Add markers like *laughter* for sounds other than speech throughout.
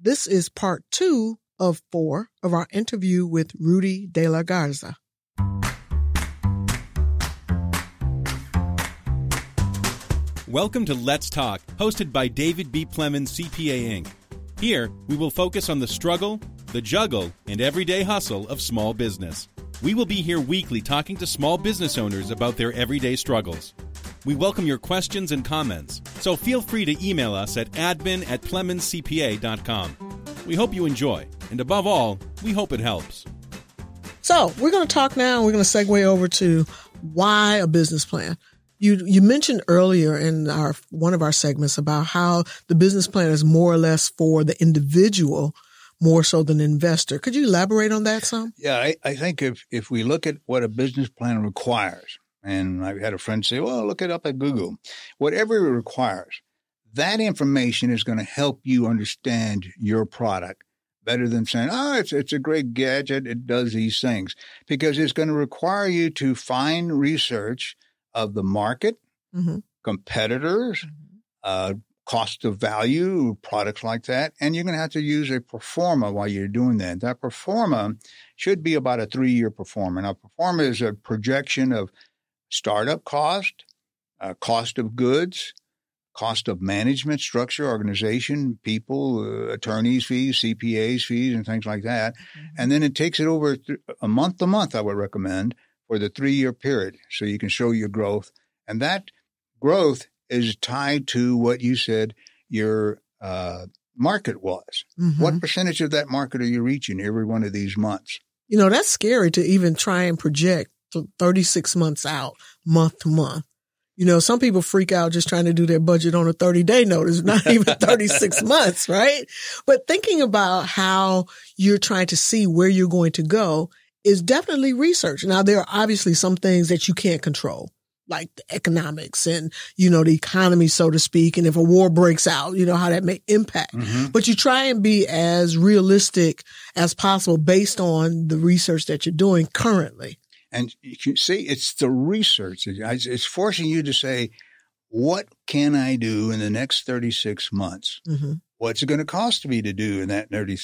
This is part two of four of our interview with Rudy De La Garza. Welcome to Let's Talk, hosted by David B. Plemons, CPA Inc. Here, we will focus on the struggle, the juggle, and everyday hustle of small business. We will be here weekly talking to small business owners about their everyday struggles. We welcome your questions and comments, so feel free to email us at admin at plemonscpa.com. We hope you enjoy, and above all, we hope it helps. So we're going to talk now, and we're going to segue over to why a business plan. You you mentioned earlier in our one of our segments about how the business plan is more or less for the individual more so than investor. Could you elaborate on that some? Yeah, I, I think if if we look at what a business plan requires, and I had a friend say, "Well, look it up at Google," whatever it requires, that information is going to help you understand your product better than saying, "Oh, it's it's a great gadget. It does these things," because it's going to require you to find research of the market, Mm-hmm. competitors, uh, cost of value, products like that. And you're going to have to use a pro forma while you're doing that. That pro forma should be about a three year pro forma. Now, pro forma is a projection of startup cost, uh, cost of goods, cost of management, structure, organization, people, uh, attorneys' fees, CPAs' fees, and things like that. And then it takes it over th- a month to month, I would recommend, for the three year period so you can show your growth. And that growth is tied to what you said your uh, market was. Mhm. What percentage of that market are you reaching every one of these months? You know, that's scary to even try and project 36 months out, month to month. You know, some people freak out just trying to do their budget on a 30 day notice, *laughs* not even 36 *laughs* months, right? But thinking about how you're trying to see where you're going to go is definitely research. Now, there are obviously some things that you can't control, like the economics and, you know, the economy, so to speak. And if a war breaks out, you know, how that may impact. Mm-hmm. But you try and be as realistic as possible based on the research that you're doing currently. And you can see it's the research. It's forcing you to say, what can I do in the next 36 months? hmm What's it going to cost me to do in that 30,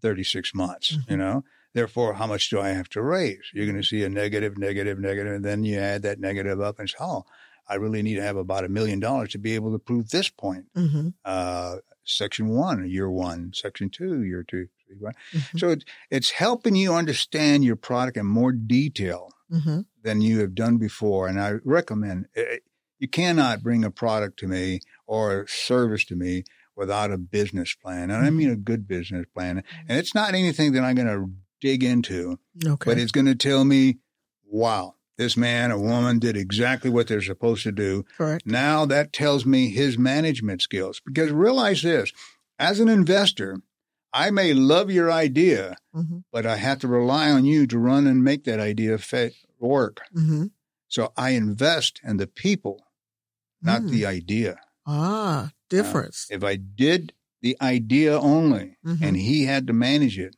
36 months? Mhm. You know, therefore, how much do I have to raise? You're going to see a negative, negative, negative, and then you add that negative up and say, oh, I really need to have about a million dollars to be able to prove this point. hmm Uh, section one, year one, section two, year two, one. Mhm. So it, it's helping you understand your product in more detail hmm than you have done before. And I recommend eh, you cannot bring a product to me or a service to me without a business plan. And I Mm-hmm. mean a good business plan. And it's not anything that I'm going to dig into, Okay. but it's going to tell me, wow, this man or woman did exactly what they're supposed to do. Correct. Now that tells me his management skills. Because realize this as an investor, I may love your idea, hmm but I have to rely on you to run and make that idea fit work. hmm So I invest in the people, not Mm. the idea. Ah, difference. If I did the idea only Mhm. and he had to manage it,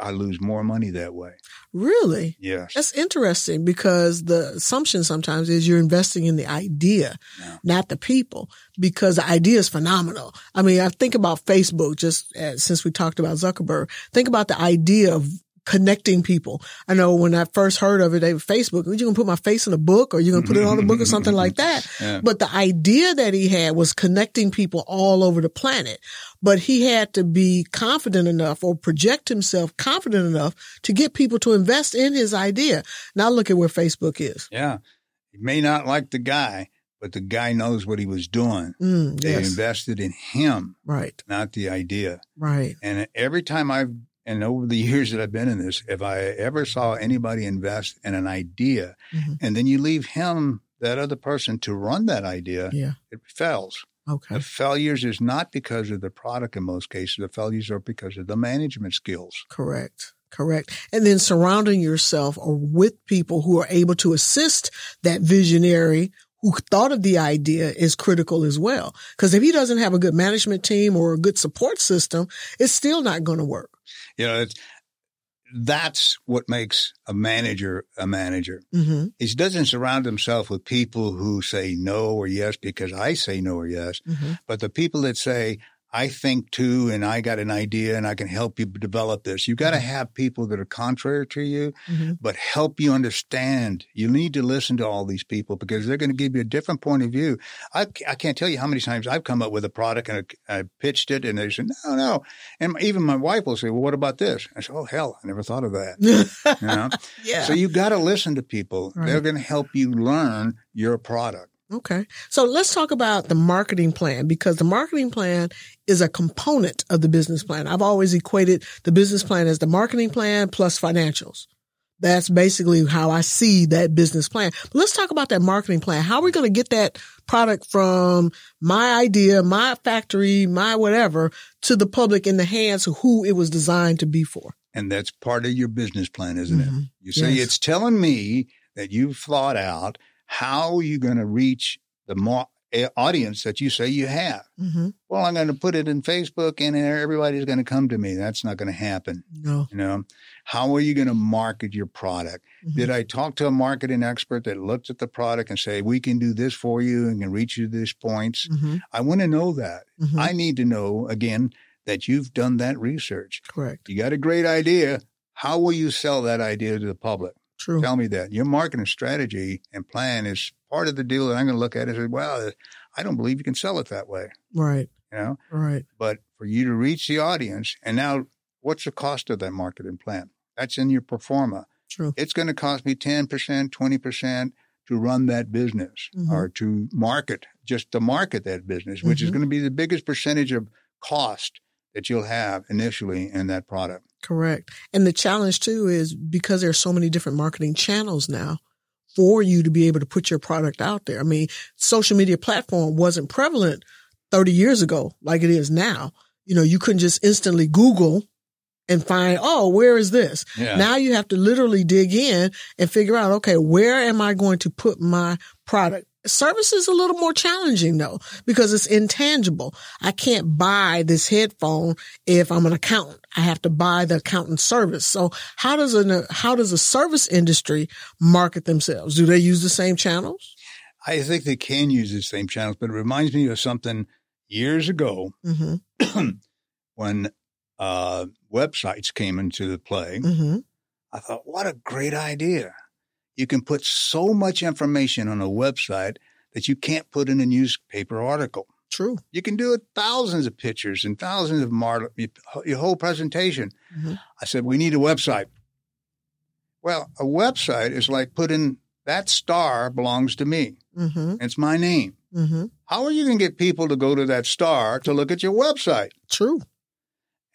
I lose more money that way. really? Yes. That's interesting because the assumption sometimes is you're investing in the idea, Yeah. not the people, because the idea is phenomenal. I mean, I think about Facebook just as, since we talked about Zuckerberg, think about the idea of connecting people. I know when I first heard of it, they were Facebook, are you going to put my face in a book or you going to put it on a book or something like that? Yeah. But the idea that he had was connecting people all over the planet. But he had to be confident enough or project himself confident enough to get people to invest in his idea. Now look at where Facebook is. Yeah. You may not like the guy, but the guy knows what he was doing. Mm, They yes. invested in him, Right. not the idea. Right. And every time I've, and over the *laughs* years that I've been in this, if I ever saw anybody invest in an idea Mhm. and then you leave him, that other person, to run that idea, Yeah. it fails. Okay. The failures is not because of the product in most cases. The failures are because of the management skills. Correct. Correct. And then surrounding yourself or with people who are able to assist that visionary who thought of the idea is critical as well. Because if he doesn't have a good management team or a good support system, it's still not going to work. You know, it's, that's what makes a manager a manager. hmm He doesn't surround himself with people who say no or yes because I say no or yes, hmm but the people that say, I think too, and I got an idea and I can help you develop this. You've got to Mhm. have people that are contrary to you, Mhm. but help you understand. You need to listen to all these people because they're going to give you a different point of view. I, I can't tell you how many times I've come up with a product and I, I pitched it and they said, no, no. And even my wife will say, well, what about this? I said, oh, hell, I never thought of that. You know? *laughs* yeah. So you've got to listen to people. Right. They're going to help you learn your product. Okay. So let's talk about the marketing plan because the marketing plan is a component of the business plan. I've always equated the business plan as the marketing plan plus financials. That's basically how I see that business plan. But let's talk about that marketing plan. How are we going to get that product from my idea, my factory, my whatever to the public in the hands of who it was designed to be for? And that's part of your business plan, isn't it? Mhm. You say Yes. it's telling me that you've thought out how are you're going to reach the mo- eh, audience that you say you have. Mm-hmm. Well, I'm going to put it in Facebook and everybody's going to come to me. That's not going to happen. No. You know, how are you going to market your product? Mhm. Did I talk to a marketing expert that looked at the product and say, we can do this for you and can reach you to these points? Mm-hmm. I want to know that. Mhm. I need to know again that you've done that research. Correct. You got a great idea. How will you sell that idea to the public? True. Tell me that. Your marketing strategy and plan is part of the deal that I'm going to look at and say, well, I don't believe you can sell it that way. Right. You know, Right. but for you to reach the audience and now what's the cost of that marketing plan? That's in your pro forma. True. It's going to cost me 10%, 20% to run that business Mhm. or to market, just to market that business, which is Mhm. going to be the biggest percentage of cost that you'll have initially in that product. Correct. And the challenge too is because there's so many different marketing channels now for you to be able to put your product out there. I mean, social media platform wasn't prevalent 30 years ago like it is now. You know, you couldn't just instantly Google and find, oh, where is this? Yeah. Now you have to literally dig in and figure out, okay, where am I going to put my product? Service is a little more challenging though, because it's intangible. I can't buy this headphone if I'm an accountant. I have to buy the accountant service. So how does an, how does a service industry market themselves? Do they use the same channels? I think they can use the same channels, but it reminds me of something years ago Mm-hmm. *clears throat* when uh, websites came into the play. Mm-hmm. I thought, what a great idea. You can put so much information on a website that you can't put in a newspaper article. True. You can do it thousands of pictures and thousands of mar- your whole presentation. Mhm. I said, we need a website. Well, a website is like putting that star belongs to me. Mm-hmm. It's my name. Mm-hmm. How are you going to get people to go to that star to look at your website? True.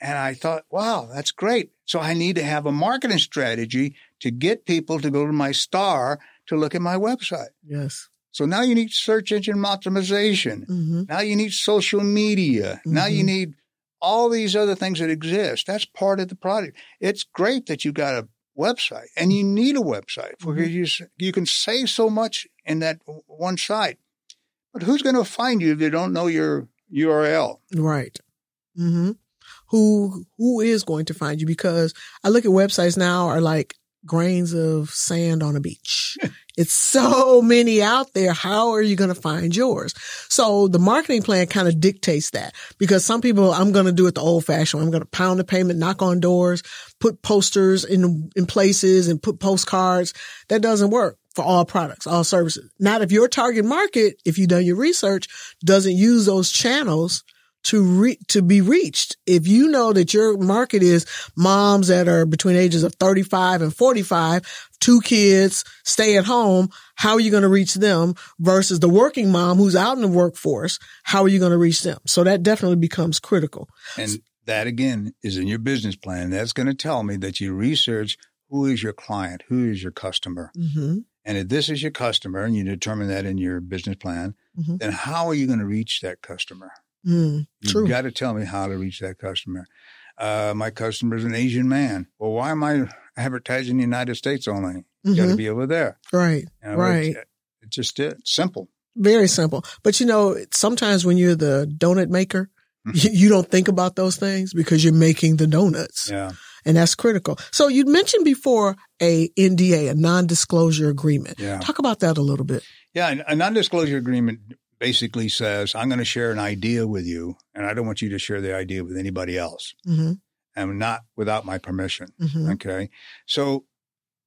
And I thought, wow, that's great. So I need to have a marketing strategy to get people to go to my star to look at my website. Yes. So now you need search engine optimization. Mm-hmm. Now you need social media. Now you Mhm. need all these other things that exist. That's part of the product. It's great that you got a website and you need a website because you, you can say so much in that one site. But who's going to find you if they don't know your URL? Right. hmm Who who is going to find you? Because I look at websites now are like grains of sand on a beach. *laughs* it's so many out there. How are you going to find yours? So the marketing plan kind of dictates that because some people, I'm going to do it the old fashioned. way. I'm going to pound the pavement, knock on doors, put posters in, in places and put postcards. That doesn't work for all products, all services. Not if your target market, if you've done your research, doesn't use those channels to re- to be reached. If you know that your market is moms that are between ages of 35 and 45, two kids, stay at home, how are you going to reach them versus the working mom who's out in the workforce? How are you going to reach them? So that definitely becomes critical. And that again is in your business plan. That's going to tell me that you research who is your client, who is your customer. Mm-hmm. And if this is your customer and you determine that in your business plan, Mhm. then how are you going to reach that customer? Mm, You've got to tell me how to reach that customer. Uh, my customer is an Asian man. Well, why am I advertising the United States only? You got to be over there. Right. You know, Right. It's, it's just it. Simple. Very simple. But you know, sometimes when you're the donut maker, Mm-hmm. you, you don't think about those things because you're making the donuts. Yeah. And that's critical. So you mentioned before a NDA, a non-disclosure agreement. Yeah. Talk about that a little bit. Yeah. A non-disclosure agreement basically says, I'm going to share an idea with you, and I don't want you to share the idea with anybody else, Mm-hmm. and not without my permission. Mm-hmm. Okay. So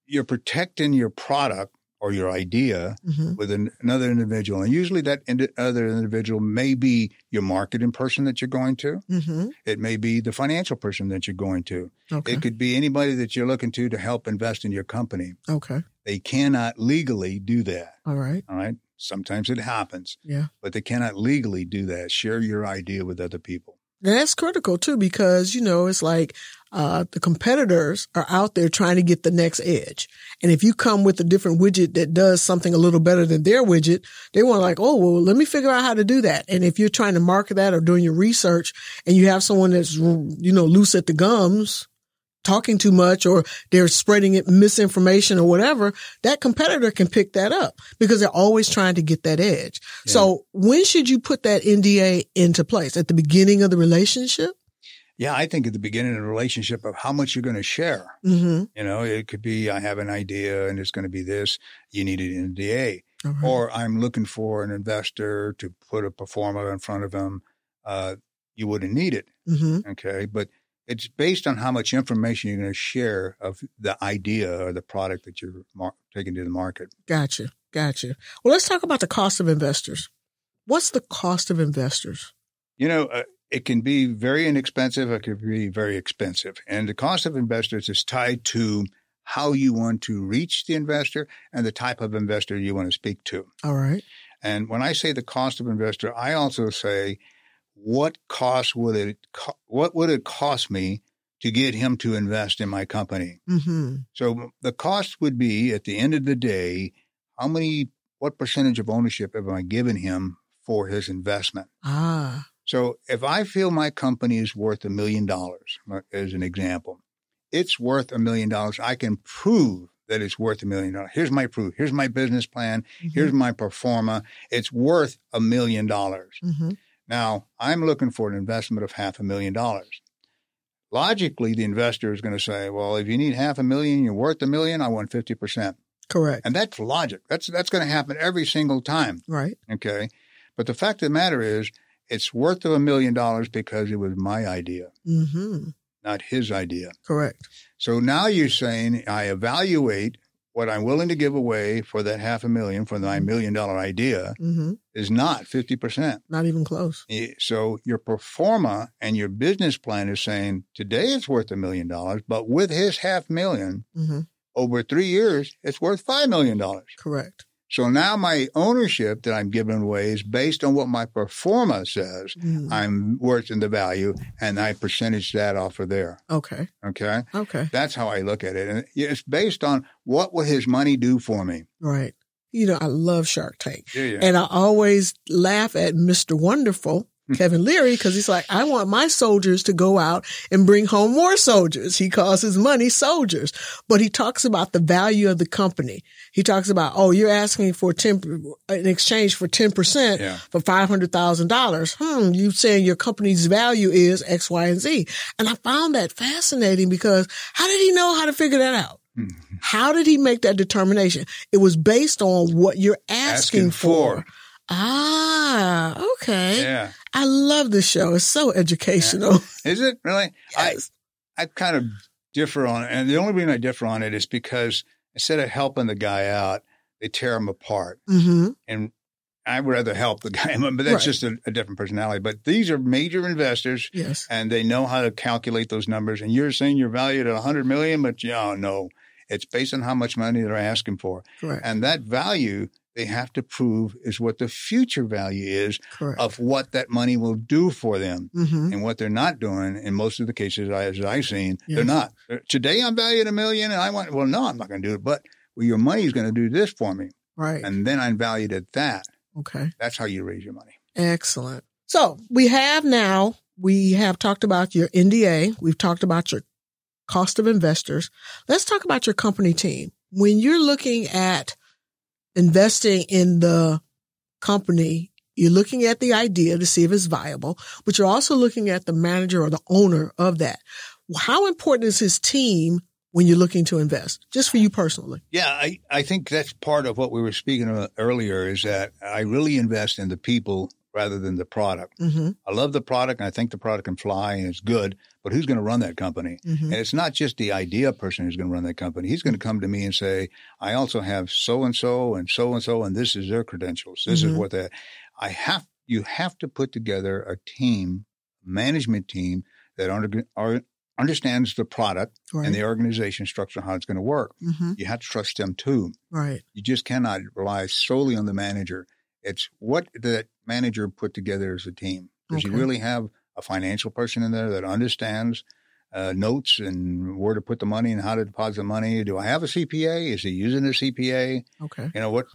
you're protecting your product or your idea Mm-hmm. with an, another individual. And usually that indi- other individual may be your marketing person that you're going to. Mm-hmm. It may be the financial person that you're going to. Okay. It could be anybody that you're looking to to help invest in your company. okay. They cannot legally do that. All right. All right. Sometimes it happens, Yeah. but they cannot legally do that. Share your idea with other people. And that's critical too, because, you know, it's like, uh, the competitors are out there trying to get the next edge. And if you come with a different widget that does something a little better than their widget, they want like, oh, well, let me figure out how to do that. And if you're trying to market that or doing your research and you have someone that's, you know, loose at the gums, talking too much or they're spreading it misinformation or whatever, that competitor can pick that up because they're always trying to get that edge. So when should you put that NDA into place? At the beginning of the relationship? Yeah, I think at the beginning of the relationship of how much you're going to share. Mm-hmm. You know, it could be I have an idea and it's going to be this. You need an NDA. Right. Or I'm looking for an investor to put a performer in front of them. Uh, you wouldn't need it. mm-hmm. Okay. But it's based on how much information you're going to share of the idea or the product that you're mar- taking to the market. Gotcha. Gotcha. Well, let's talk about the cost of investors. What's the cost of investors? You know, uh, it can be very inexpensive. It could be very expensive. And the cost of investors is tied to how you want to reach the investor and the type of investor you want to speak to. All right. And when I say the cost of investor, I also say, what cost would it, co- what would it cost me to get him to invest in my company? Mm-hmm. So the cost would be at the end of the day, how many, what percentage of ownership am I giving him for his investment? Ah. So if I feel my company is worth a million dollars, uh, as an example, it's worth a million dollars. I can prove that it's worth a million dollars. Here's my proof. Here's my business plan. Here's my pro forma. It's worth a million dollars. Mm-hmm. Now I'm looking for an investment of half a million dollars. Logically, the investor is going to say, well, if you need half a million, you're worth a million, I want 50%. Correct. And that's logic. That's, that's going to happen every single time. Right. Okay. But the fact of the matter is, it's worth of a million dollars because it was my idea, Mm-hmm. not his idea. Correct. So now you're saying I evaluate what I'm willing to give away for that half a million for my million dollar idea Mm-hmm. is not 50%. Not even close. So your pro forma and your business plan is saying today it's worth a million dollars, but with his half million Mm-hmm. over three years, it's worth $5 million. Correct. So now my ownership that I'm giving away is based on what my pro forma says. Mhm. I'm worth in the value and I percentage that off of there. Okay. Okay. Okay. That's how I look at it. And it's based on what will his money do for me? Right. You know, I love Shark Tank. Yeah, yeah. And I always laugh at Mr. Wonderful, *laughs* Kevin Leary, because he's like, I want my soldiers to go out and bring home more soldiers. He calls his money soldiers, but he talks about the value of the company. He talks about, oh, you're asking for 10, in exchange for 10% Yeah. for $500,000. Hmm. You saying your company's value is X, Y, and Z. And I found that fascinating because how did he know how to figure that out? Mm-hmm. How did he make that determination? It was based on what you're asking, Asking for. for. Ah, okay. Yeah. I love the show. It's so educational. Is it really? *laughs* Yes. I, I kind of differ on it. And the only reason I differ on it is because instead of helping the guy out, they tear him apart. mm-hmm. And I would rather help the *laughs* guy, but that's Right. just a, a different personality. But these are major investors Yes. and they know how to calculate those numbers. And you're saying you're valued at 100 million, but yeah, no, it's based on how much money they're asking for. Correct. And that value they have to prove is what the future value is Correct. of what that money will do for them. mm-hmm. And what they're not doing in most of the cases, as I've seen, Yes. they're not. Today I'm valued a million and I want, well, no, I'm not going to do it, but well, your money is going to do this for me. Right. And then I'm valued at that. okay. That's how you raise your money. Excellent. So we have now, we have talked about your NDA. We've talked about your cost of investors. Let's talk about your company team. When you're looking at investing in the company, you're looking at the idea to see if it's viable, but you're also looking at the manager or the owner of that. How important is his team when you're looking to invest, just for you personally? Yeah, I, I think that's part of what we were speaking about earlier is that I really invest in the people rather than the product. Mm-hmm. I love the product and I think the product can fly and it's good, but who's going to run that company? Mm-hmm. And it's not just the idea person who's going to run that company. He's going to come to me and say, I also have so and so and so and so, and this is their credentials. This Mhm. is what they, I have, you have to put together a team, management team that under, are, understands the product Right. and the organization structure, how it's going to work. mm-hmm. You have to trust them too. Right. You just cannot rely solely on the manager. It's what that manager put together as a team. Does Okay. he really have a financial person in there that understands uh, notes and where to put the money and how to deposit the money? Do I have a CPA? Is he using a CPA? Okay. You know what?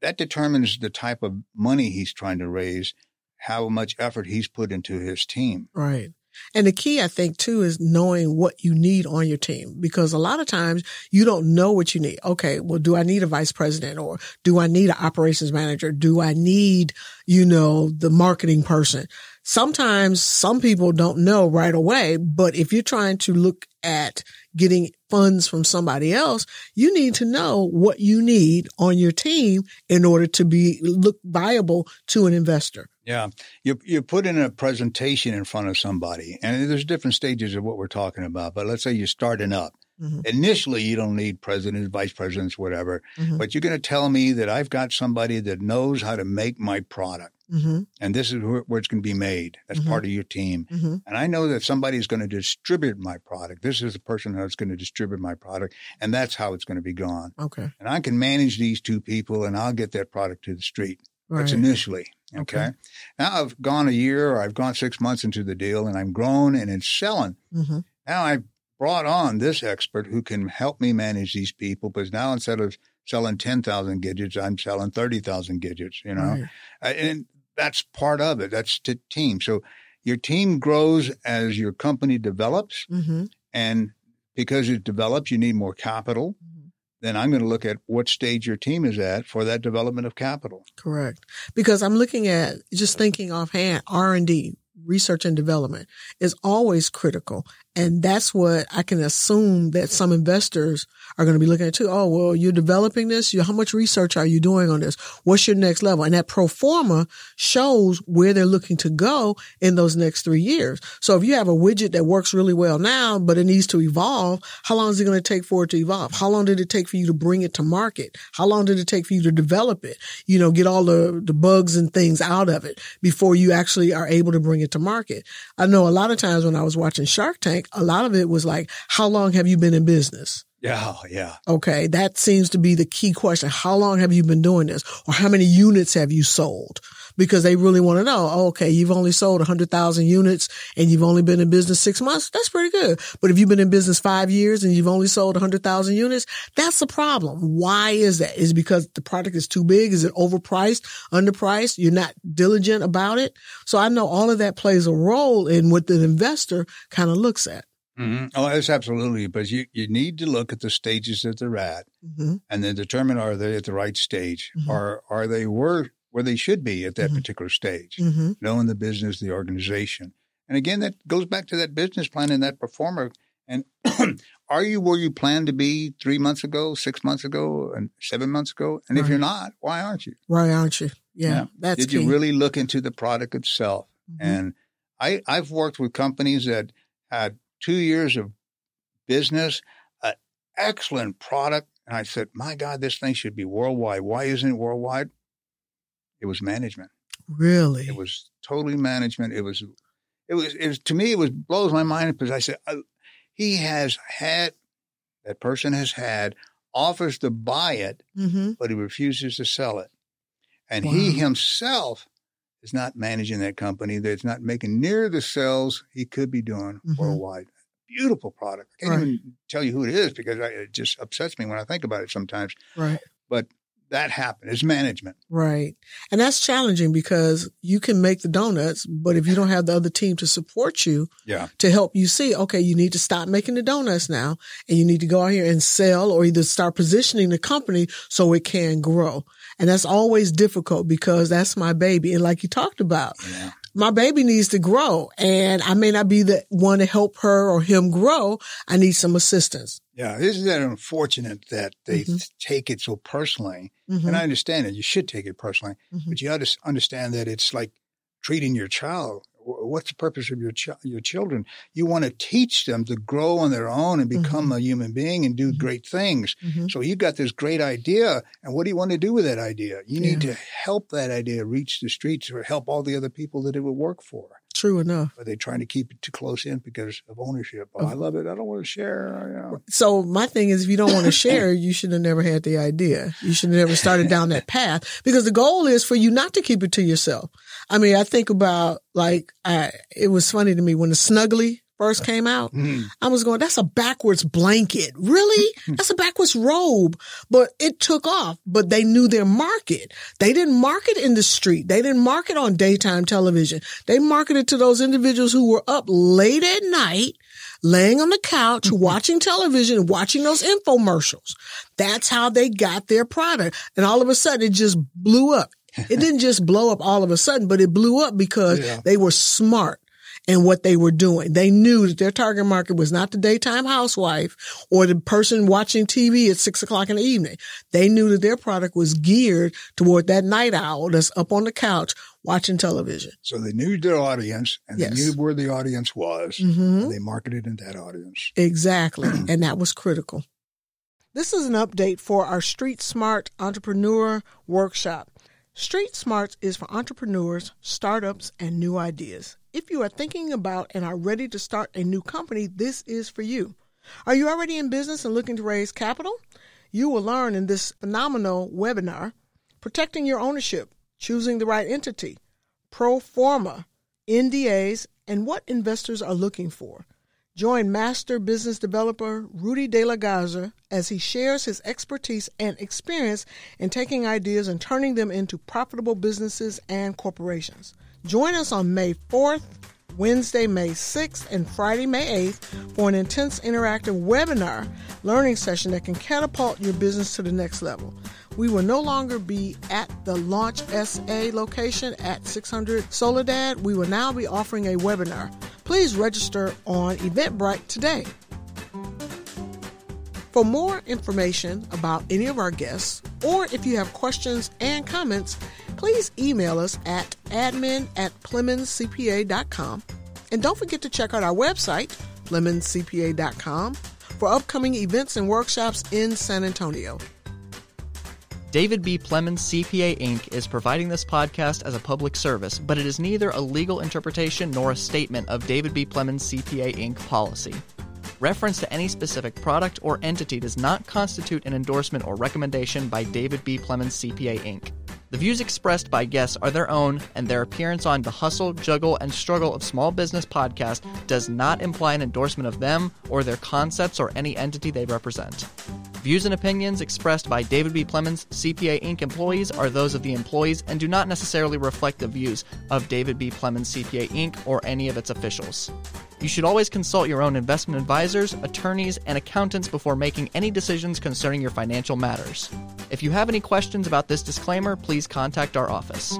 That determines the type of money he's trying to raise, how much effort he's put into his team. Right. And the key, I think, too, is knowing what you need on your team because a lot of times you don't know what you need. Okay. Well, do I need a vice president or do I need an operations manager? Do I need, you know, the marketing person? Sometimes some people don't know right away, but if you're trying to look at getting funds from somebody else, you need to know what you need on your team in order to be look viable to an investor. Yeah, you you put in a presentation in front of somebody, and there's different stages of what we're talking about. But let's say you're starting up. Mhm. Initially, you don't need presidents, vice presidents, whatever. Mhm. But you're going to tell me that I've got somebody that knows how to make my product, hmm and this is where, where it's going to be made. That's Mhm. part of your team. hmm And I know that somebody's going to distribute my product. This is the person that's going to distribute my product, and that's how it's going to be gone. Okay. And I can manage these two people, and I'll get that product to the street. That's initially. Okay? Okay. Now I've gone a year or I've gone six months into the deal and I'm grown and it's selling. hmm Now I've brought on this expert who can help me manage these people because now instead of selling 10,000 gadgets, I'm selling 30,000 gadgets, you know? Right. Uh, And that's part of it. That's the team. So your team grows as your company develops. hmm And because it develops, you need more capital. Then I'm going to look at what stage your team is at for that development of capital. Correct. Because I'm looking at just thinking offhand, R and D, research and development is always critical. And that's what I can assume that some investors are going to be looking at too. Oh, well, you're developing this. How much research are you doing on this? What's your next level? And that pro forma shows where they're looking to go in those next three years. So if you have a widget that works really well now, but it needs to evolve, how long is it going to take for it to evolve? How long did it take for you to bring it to market? How long did it take for you to develop it? You know, get all the, the bugs and things out of it before you actually are able to bring it to market. I know a lot of times when I was watching Shark Tank, a lot of it was like, how long have you been in business? Yeah, yeah. Okay. That seems to be the key question. How long have you been doing this? Or how many units have you sold? Because they really want to know, oh, okay, you've only sold 100,000 units and you've only been in business six months. That's pretty good. But if you've been in business five years and you've only sold 100,000 units, that's a problem. Why is that? Is it because the product is too big? Is it overpriced, underpriced? You're not diligent about it. So I know all of that plays a role in what the investor kind of looks at. hmm Oh, that's absolutely. But you, you need to look at the stages that they're at hmm and then determine are they at the right stage Mhm. or are they where, where they should be at that Mhm. particular stage, hmm knowing the business, the organization. And again, that goes back to that business plan and that performer. And *clears throat* are you where you planned to be three months ago, six months ago, and seven months ago? And if you're not, why aren't you? Why aren't you? Yeah, Yeah. that's Did key. you really look into the product itself? Mhm. And I, I've worked with companies that had two years of business, an excellent product. And I said, my God, this thing should be worldwide. Why isn't it worldwide? It was management. Really? It was totally management. It was, it was, it was to me, it was blows my mind because I said, uh, he has had, that person has had offers to buy it, hmm but he refuses to sell it. And Wow. he himself is not managing that company. That's not making near the sales he could be doing Mhm. worldwide. Beautiful product. I can't Right. even tell you who it is because I, it just upsets me when I think about it sometimes. Right. But that happened. It's management. Right. And that's challenging because you can make the donuts, but if you don't have the other team to support you Yeah. to help you see, okay, you need to stop making the donuts now and you need to go out here and sell or either start positioning the company so it can grow. And that's always difficult because that's my baby. And like you talked about, Yeah. My baby needs to grow and I may not be the one to help her or him grow. I need some assistance. Yeah. Isn't that unfortunate that they mm-hmm. take it so personally? Mm-hmm. And I understand it. You should take it personally, mm-hmm. but you ought to understand that it's like treating your child what's the purpose of your ch- your children? You want to teach them to grow on their own and become mm-hmm. a human being and do mm-hmm. great things. Mm-hmm. So you've got this great idea, and what do you want to do with that idea? You yeah. need to help that idea reach the streets or help all the other people that it would work for. True enough. But they're trying to keep it too close in because of ownership. Oh, I love it. I don't want to share. You know. So my thing is, if you don't want to *coughs* share, you should have never had the idea. You should have never started down that path because the goal is for you not to keep it to yourself. I mean, I think about like, I, it was funny to me when the Snuggie first came out. Mm. I was going, that's a backwards blanket. Really? *laughs* that's a backwards robe. But it took off, but they knew their market. They didn't market in the street. They didn't market on daytime television. They marketed to those individuals who were up late at night, laying on the couch, mm-hmm. watching television, watching those infomercials. That's how they got their product. And all of a sudden it just blew up. It *laughs* didn't just blow up all of a sudden, but it blew up because yeah. they were smart in what they were doing. They knew that their target market was not the daytime housewife or the person watching TV at six o'clock in the evening. They knew that their product was geared toward that night owl that's up on the couch watching television. So they knew their audience and yes. they knew where the audience was mm-hmm. and they marketed in that audience. Exactly. *clears throat* and that was critical. This is an update for our Street Smart Entrepreneur Workshop. Street Smarts is for entrepreneurs, startups, and new ideas. If you are thinking about and are ready to start a new company, this is for you. Are you already in business and looking to raise capital? You will learn in this phenomenal webinar protecting your ownership, choosing the right entity, pro forma, NDAs, and what investors are looking for. Join master business developer Rudy De La Garza as he shares his expertise and experience in taking ideas and turning them into profitable businesses and corporations. Join us on May 4th, Wednesday, May 6th, and Friday, May 8th for an intense interactive webinar learning session that can catapult your business to the next level. We will no longer be at the Launch SA location at 600 Soledad. We will now be offering a webinar. Please register on Eventbrite today. For more information about any of our guests, or if you have questions and comments, please email us at admin at PlemonsCPA.com. And don't forget to check out our website, PlemonsCPA.com, for upcoming events and workshops in San Antonio. David B. Plemons CPA Inc. is providing this podcast as a public service, but it is neither a legal interpretation nor a statement of David B. Plemons CPA Inc. policy. Reference to any specific product or entity does not constitute an endorsement or recommendation by David B. Plemons CPA Inc. The views expressed by guests are their own, and their appearance on the Hustle, Juggle, and Struggle of Small Business podcast does not imply an endorsement of them or their concepts or any entity they represent. Views and opinions expressed by David B. Plemons, CPA Inc. employees are those of the employees and do not necessarily reflect the views of David B. Plemons, CPA Inc. or any of its officials. You should always consult your own investment advisors, attorneys, and accountants before making any decisions concerning your financial matters. If you have any questions about this disclaimer, please contact our office.